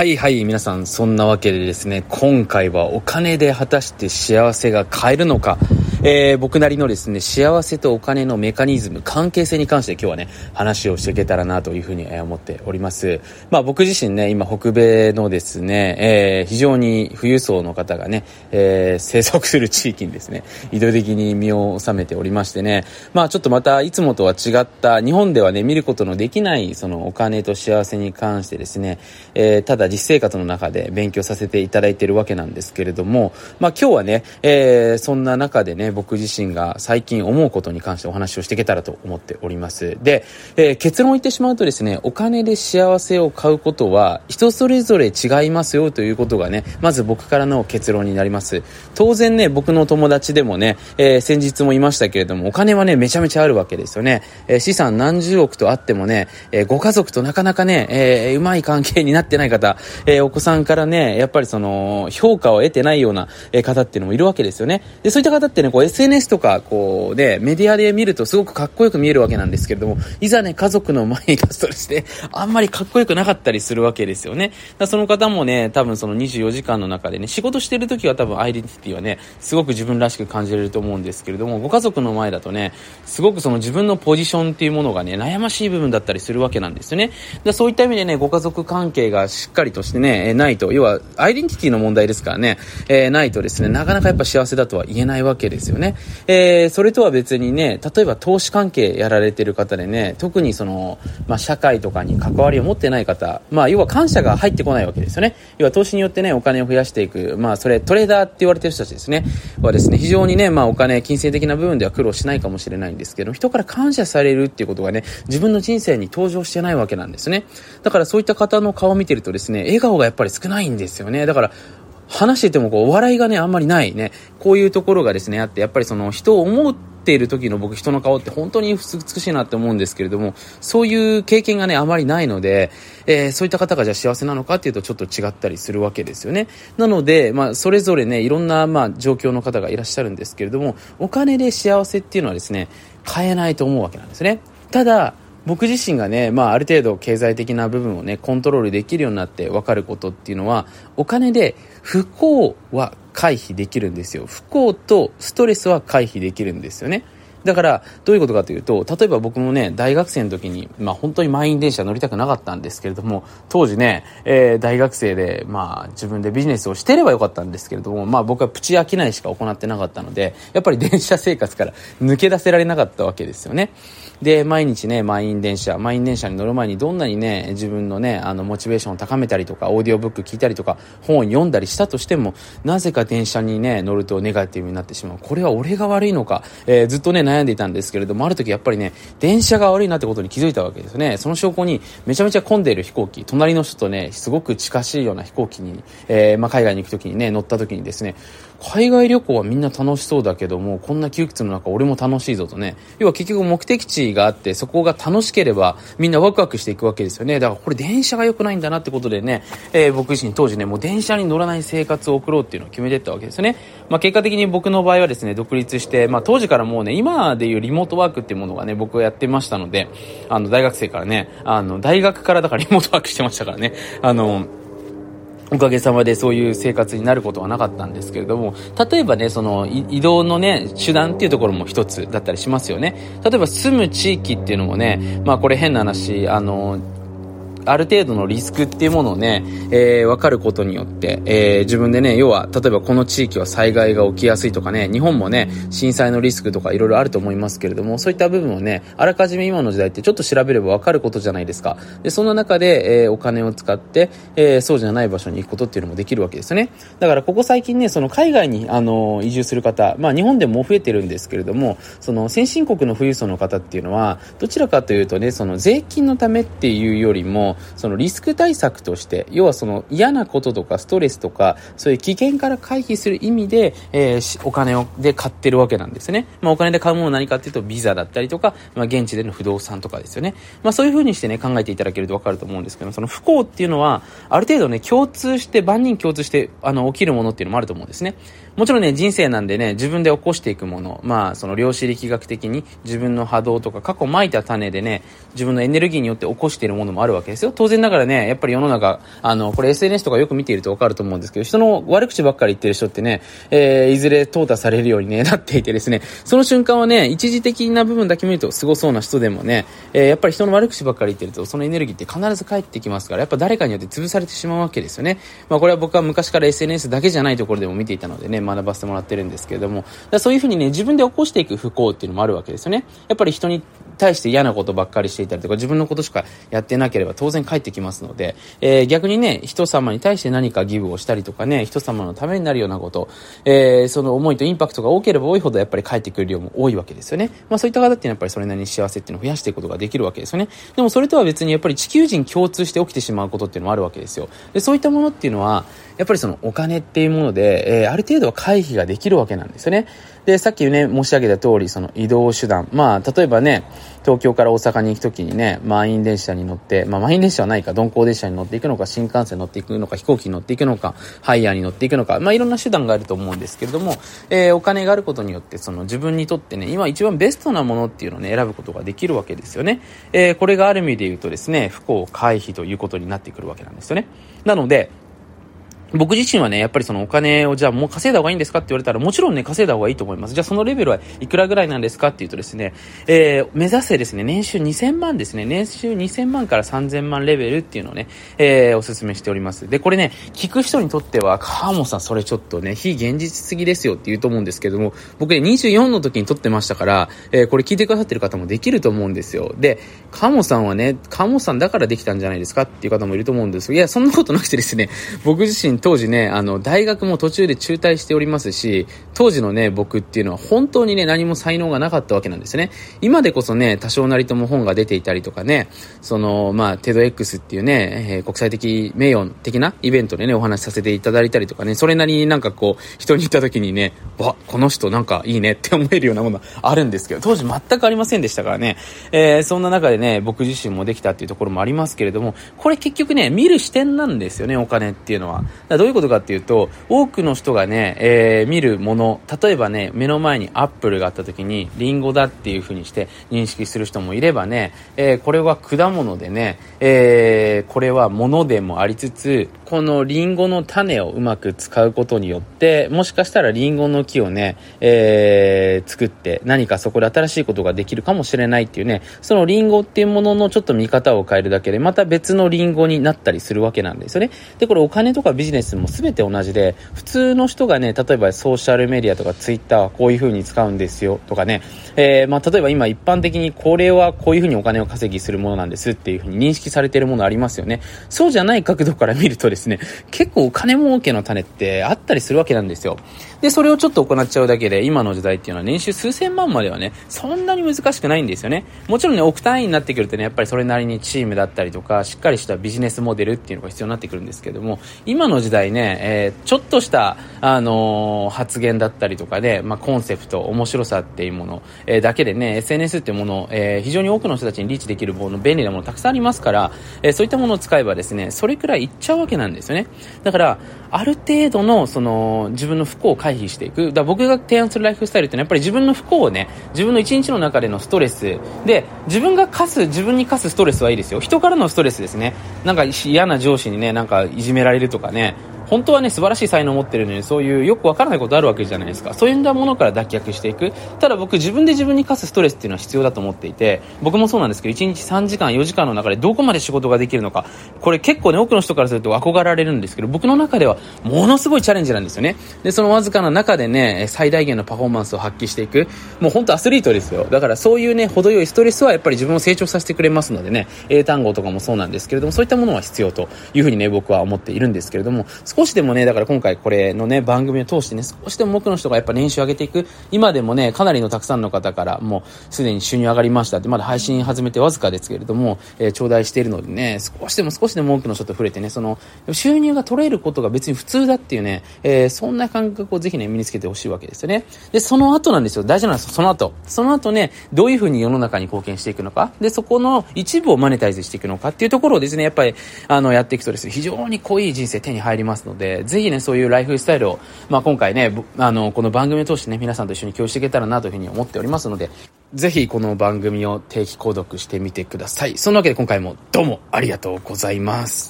はいはい、皆さん、そんなわけでですね、今回はお金で果たして幸せが買えるのか、えー、僕なりのですね、幸せとお金のメカニズム、関係性に関して今日はね、話をしていけたらなというふうに思っております。まあ僕自身ね、今北米のですね、えー、非常に富裕層の方がね、えー、生息する地域にですね、移動的に身を収めておりましてね、まあちょっとまたいつもとは違った、日本ではね、見ることのできない、そのお金と幸せに関してですね、えー、ただ実生活の中で勉強させていただいているわけなんですけれども、まあ今日はね、えー、そんな中でね、僕自身が最近思うことに関してお話をしていけたらと思っております。で、えー、結論を言ってしまうとですね、お金で幸せを買うことは人それぞれ違いますよということがね、まず僕からの結論になります。当然ね、僕の友達でもね、えー、先日も言いましたけれども、お金はね、めちゃめちゃあるわけですよね。えー、資産何十億とあってもね、えー、ご家族となかなかね、えー、うまい関係になってない方、えー、お子さんからね、やっぱりその、評価を得てないような方っていうのもいるわけですよね。で、そういった方ってね、こう SNS SNS とか、こうね、メディアで見るとすごくかっこよく見えるわけなんですけれども、いざね、家族の前に立つとですね、あんまりかっこよくなかったりするわけですよね。だその方もね、多分その24時間の中でね、仕事してる時は多分アイデンティティはね、すごく自分らしく感じれると思うんですけれども、ご家族の前だとね、すごくその自分のポジションっていうものがね、悩ましい部分だったりするわけなんですよね。だそういった意味でね、ご家族関係がしっかりとしてね、ないと、要はアイデンティティの問題ですからね、えー、ないとですね、なかなかやっぱ幸せだとは言えないわけですよね。えー、それとは別にね、例えば投資関係やられてる方でね、特にその、まあ、社会とかに関わりを持ってない方、まあ、要は感謝が入ってこないわけですよね。要は投資によってね、お金を増やしていく、まあ、それ、トレーダーって言われてる人たちですね、はですね、非常にね、まあ、お金、金銭的な部分では苦労しないかもしれないんですけど、人から感謝されるっていうことがね、自分の人生に登場してないわけなんですね。だからそういった方の顔を見てるとですね、笑顔がやっぱり少ないんですよね。だから、話しててもこう、お笑いがね、あんまりないね。こういうところがですね、あって、やっぱりその人を思っている時の僕、人の顔って本当に美しいなって思うんですけれども、そういう経験がね、あまりないので、えー、そういった方がじゃあ幸せなのかっていうとちょっと違ったりするわけですよね。なので、まあ、それぞれね、いろんな、まあ、状況の方がいらっしゃるんですけれども、お金で幸せっていうのはですね、買えないと思うわけなんですね。ただ、僕自身がね、まあ、ある程度経済的な部分をね、コントロールできるようになって分かることっていうのは、お金で不幸は回避できるんですよ。不幸とストレスは回避できるんですよね。だから、どういうことかというと、例えば僕もね、大学生の時に、まあ本当に満員電車乗りたくなかったんですけれども、当時ね、えー、大学生で、まあ自分でビジネスをしてればよかったんですけれども、まあ僕はプチ商いしか行ってなかったので、やっぱり電車生活から抜け出せられなかったわけですよね。で、毎日ね、満員電車、満員電車に乗る前にどんなにね、自分のね、あの、モチベーションを高めたりとか、オーディオブック聞いたりとか、本を読んだりしたとしても、なぜか電車にね、乗るとネガティブになってしまう。これは俺が悪いのか、えー、ずっとね、悩んでいたんですけれども、ある時やっぱりね、電車が悪いなってことに気づいたわけですね。その証拠に、めちゃめちゃ混んでいる飛行機、隣の人とね、すごく近しいような飛行機に、えー、まあ、海外に行く時にね、乗った時にですね、海外旅行はみんな楽しそうだけども、こんな窮屈の中俺も楽しいぞとね。要は結局目的地があって、そこが楽しければ、みんなワクワクしていくわけですよね。だからこれ電車が良くないんだなってことでね、えー、僕自身当時ね、もう電車に乗らない生活を送ろうっていうのを決めてったわけですよね。まあ結果的に僕の場合はですね、独立して、まあ当時からもうね、今でいうリモートワークっていうものがね、僕はやってましたので、あの大学生からね、あの大学からだからリモートワークしてましたからね、あの、おかげさまでそういう生活になることはなかったんですけれども、例えばね、その移動のね、手段っていうところも一つだったりしますよね。例えば住む地域っていうのもね、まあこれ変な話、あの、ある程度のリスクっていうものをね、えー、分かることによって、えー、自分でね、要は、例えばこの地域は災害が起きやすいとかね、日本もね、震災のリスクとかいろいろあると思いますけれども、そういった部分をね、あらかじめ今の時代ってちょっと調べれば分かることじゃないですか。で、その中で、えー、お金を使って、えー、そうじゃない場所に行くことっていうのもできるわけですよね。だからここ最近ね、その海外に、あの、移住する方、まあ日本でも増えてるんですけれども、その先進国の富裕層の方っていうのは、どちらかというとね、その税金のためっていうよりも、そのリスク対策として、要はその嫌なこととかストレスとか、そういう危険から回避する意味で、えー、お金をで買ってるわけなんですね。まあお金で買うもの何かっていうと、ビザだったりとか、まあ現地での不動産とかですよね。まあそういう風にしてね、考えていただけるとわかると思うんですけど、その不幸っていうのは、ある程度ね、共通して、万人共通して、あの、起きるものっていうのもあると思うんですね。もちろんね、人生なんでね、自分で起こしていくもの、まあ、その量子力学的に自分の波動とか過去撒いた種でね、自分のエネルギーによって起こしているものもあるわけです。ですよ。当然ながらね、やっぱり世の中、あの、これ SNS とかよく見ているとわかると思うんですけど、人の悪口ばっかり言ってる人ってね、えー、いずれ淘汰されるようにね、なっていてですね、その瞬間はね、一時的な部分だけ見るとすごそうな人でもね、えー、やっぱり人の悪口ばっかり言ってると、そのエネルギーって必ず返ってきますから、やっぱ誰かによって潰されてしまうわけですよね。まあこれは僕は昔から SNS だけじゃないところでも見ていたのでね、学ばせてもらってるんですけれども、そういうふうにね、自分で起こしていく不幸っていうのもあるわけですよね。やっぱり人に対して嫌なことばっかりしていたりとか、自分のことしかやってなければ当然返ってきますので、えー、逆にね、人様に対して何かギブをしたりとかね、人様のためになるようなこと、えー、その思いとインパクトが多ければ多いほどやっぱり返ってくる量も多いわけですよね。まあそういった方ってやっぱりそれなりに幸せっていうのを増やしていくことができるわけですよね。でもそれとは別にやっぱり地球人共通して起きてしまうことっていうのもあるわけですよ。で、そういったものっていうのは、やっぱりそのお金っていうもので、えー、ある程度は回避ができるわけなんですよね。で、さっきね、申し上げた通り、その移動手段。まあ、例えばね、東京から大阪に行くときにね、満員電車に乗って、まあ、満員電車はないか、鈍行電車に乗っていくのか、新幹線に乗っていくのか、飛行機に乗っていくのか、ハイヤーに乗っていくのか、まあ、いろんな手段があると思うんですけれども、えー、お金があることによって、その自分にとってね、今一番ベストなものっていうのをね、選ぶことができるわけですよね。えー、これがある意味で言うとですね、不幸回避ということになってくるわけなんですよね。なので、僕自身はね、やっぱりそのお金をじゃあもう稼いだ方がいいんですかって言われたらもちろんね、稼いだ方がいいと思います。じゃあそのレベルはいくらぐらいなんですかっていうとですね、えー、目指せですね、年収2000万ですね、年収2000万から3000万レベルっていうのをね、えー、お勧めしております。で、これね、聞く人にとっては、川本さんそれちょっとね、非現実すぎですよって言うと思うんですけども、僕ね、24の時に撮ってましたから、えー、これ聞いてくださってる方もできると思うんですよ。で、川本さんはね、川本さんだからできたんじゃないですかっていう方もいると思うんですいや、そんなことなくてですね、僕自身当時ね、あの、大学も途中で中退しておりますし、当時のね、僕っていうのは本当にね、何も才能がなかったわけなんですね。今でこそね、多少なりとも本が出ていたりとかね、その、まあ、テド X っていうね、えー、国際的名誉的なイベントでね、お話しさせていただいたりとかね、それなりになんかこう、人に言った時にね、わ、この人なんかいいねって思えるようなものあるんですけど、当時全くありませんでしたからね、えー、そんな中でね、僕自身もできたっていうところもありますけれども、これ結局ね、見る視点なんですよね、お金っていうのは。どういうことかっていうと、多くの人がね、えー、見るもの、例えばね、目の前にアップルがあった時に、リンゴだっていう風にして認識する人もいればね、えー、これは果物でね、えー、これは物でもありつつ、このリンゴの種をうまく使うことによって、もしかしたらリンゴの木をね、えー、作って何かそこで新しいことができるかもしれないっていうね、そのリンゴっていうもののちょっと見方を変えるだけで、また別のリンゴになったりするわけなんですよね。で、これお金とかビジネスも全て同じで、普通の人がね、例えばソーシャルメディアとかツイッターはこういう風に使うんですよとかね、えー、まあ、例えば今一般的にこれはこういう風にお金を稼ぎするものなんですっていう風に認識されているものありますよね。そうじゃない角度から見るとですですね、結構お金儲けの種ってあったりするわけなんですよ。で、それをちょっと行っちゃうだけで、今の時代っていうのは年収数千万まではね、そんなに難しくないんですよね。もちろんね、億単位になってくるとね、やっぱりそれなりにチームだったりとか、しっかりしたビジネスモデルっていうのが必要になってくるんですけども、今の時代ね、えー、ちょっとした、あのー、発言だったりとかで、まあ、コンセプト、面白さっていうもの、えー、だけでね、SNS っていうもの、えー、非常に多くの人たちにリーチできるもの、便利なものたくさんありますから、えー、そういったものを使えばですね、それくらいいっちゃうわけなんですよね。だから、ある程度の、その、自分の不幸を回避していく。だ僕が提案するライフスタイルってのはやっぱり自分の不幸をね、自分の一日の中でのストレスで、自分が課す、自分に課すストレスはいいですよ。人からのストレスですね。なんか嫌な上司にね、なんかいじめられるとかね、本当はね、素晴らしい才能を持ってるのに、そういうよくわからないことあるわけじゃないですか。そういったものから脱却していく。ただ僕、自分で自分に課すストレスっていうのは必要だと思っていて、僕もそうなんですけど、1日3時間、4時間の中でどこまで仕事ができるのか、これ結構ね、多くの人からすると憧れられるんですけど、僕の中ではものすごいチャレンジなんですよね。で、そのわずかな中でね、最大限のパフォーマンスを発揮していく。もう本当アスリートですよ。だからそういうね、程よいストレスはやっぱり自分を成長させてくれますのでね、英単語とかもそうなんですけれども、そういったものは必要というふうにね、僕は思っているんですけれども、少しでもね、だから今今回これのね、番組を通してね、少しでも多くの人がやっぱ年収上げていく。今でもね、かなりのたくさんの方からもうすでに収入上がりましたって、まだ配信始めてわずかですけれども、えー、頂戴しているのでね、少しでも少しでも多くの人と触れてね、その、収入が取れることが別に普通だっていうね、えー、そんな感覚をぜひね、身につけてほしいわけですよね。で、その後なんですよ。大事なんですよ。その後。その後ね、どういうふうに世の中に貢献していくのか。で、そこの一部をマネタイズしていくのかっていうところをですね、やっぱり、あの、やっていくとですね、非常に濃い人生手に入りますので、ぜひね、そういうライフスタイルを、まあ、今回ね、あの、この番組を通してね、皆さんと一緒に共有していけたらなというふうに思っておりますので、ぜひこの番組を定期購読してみてください。そんなわけで今回もどうもありがとうございます。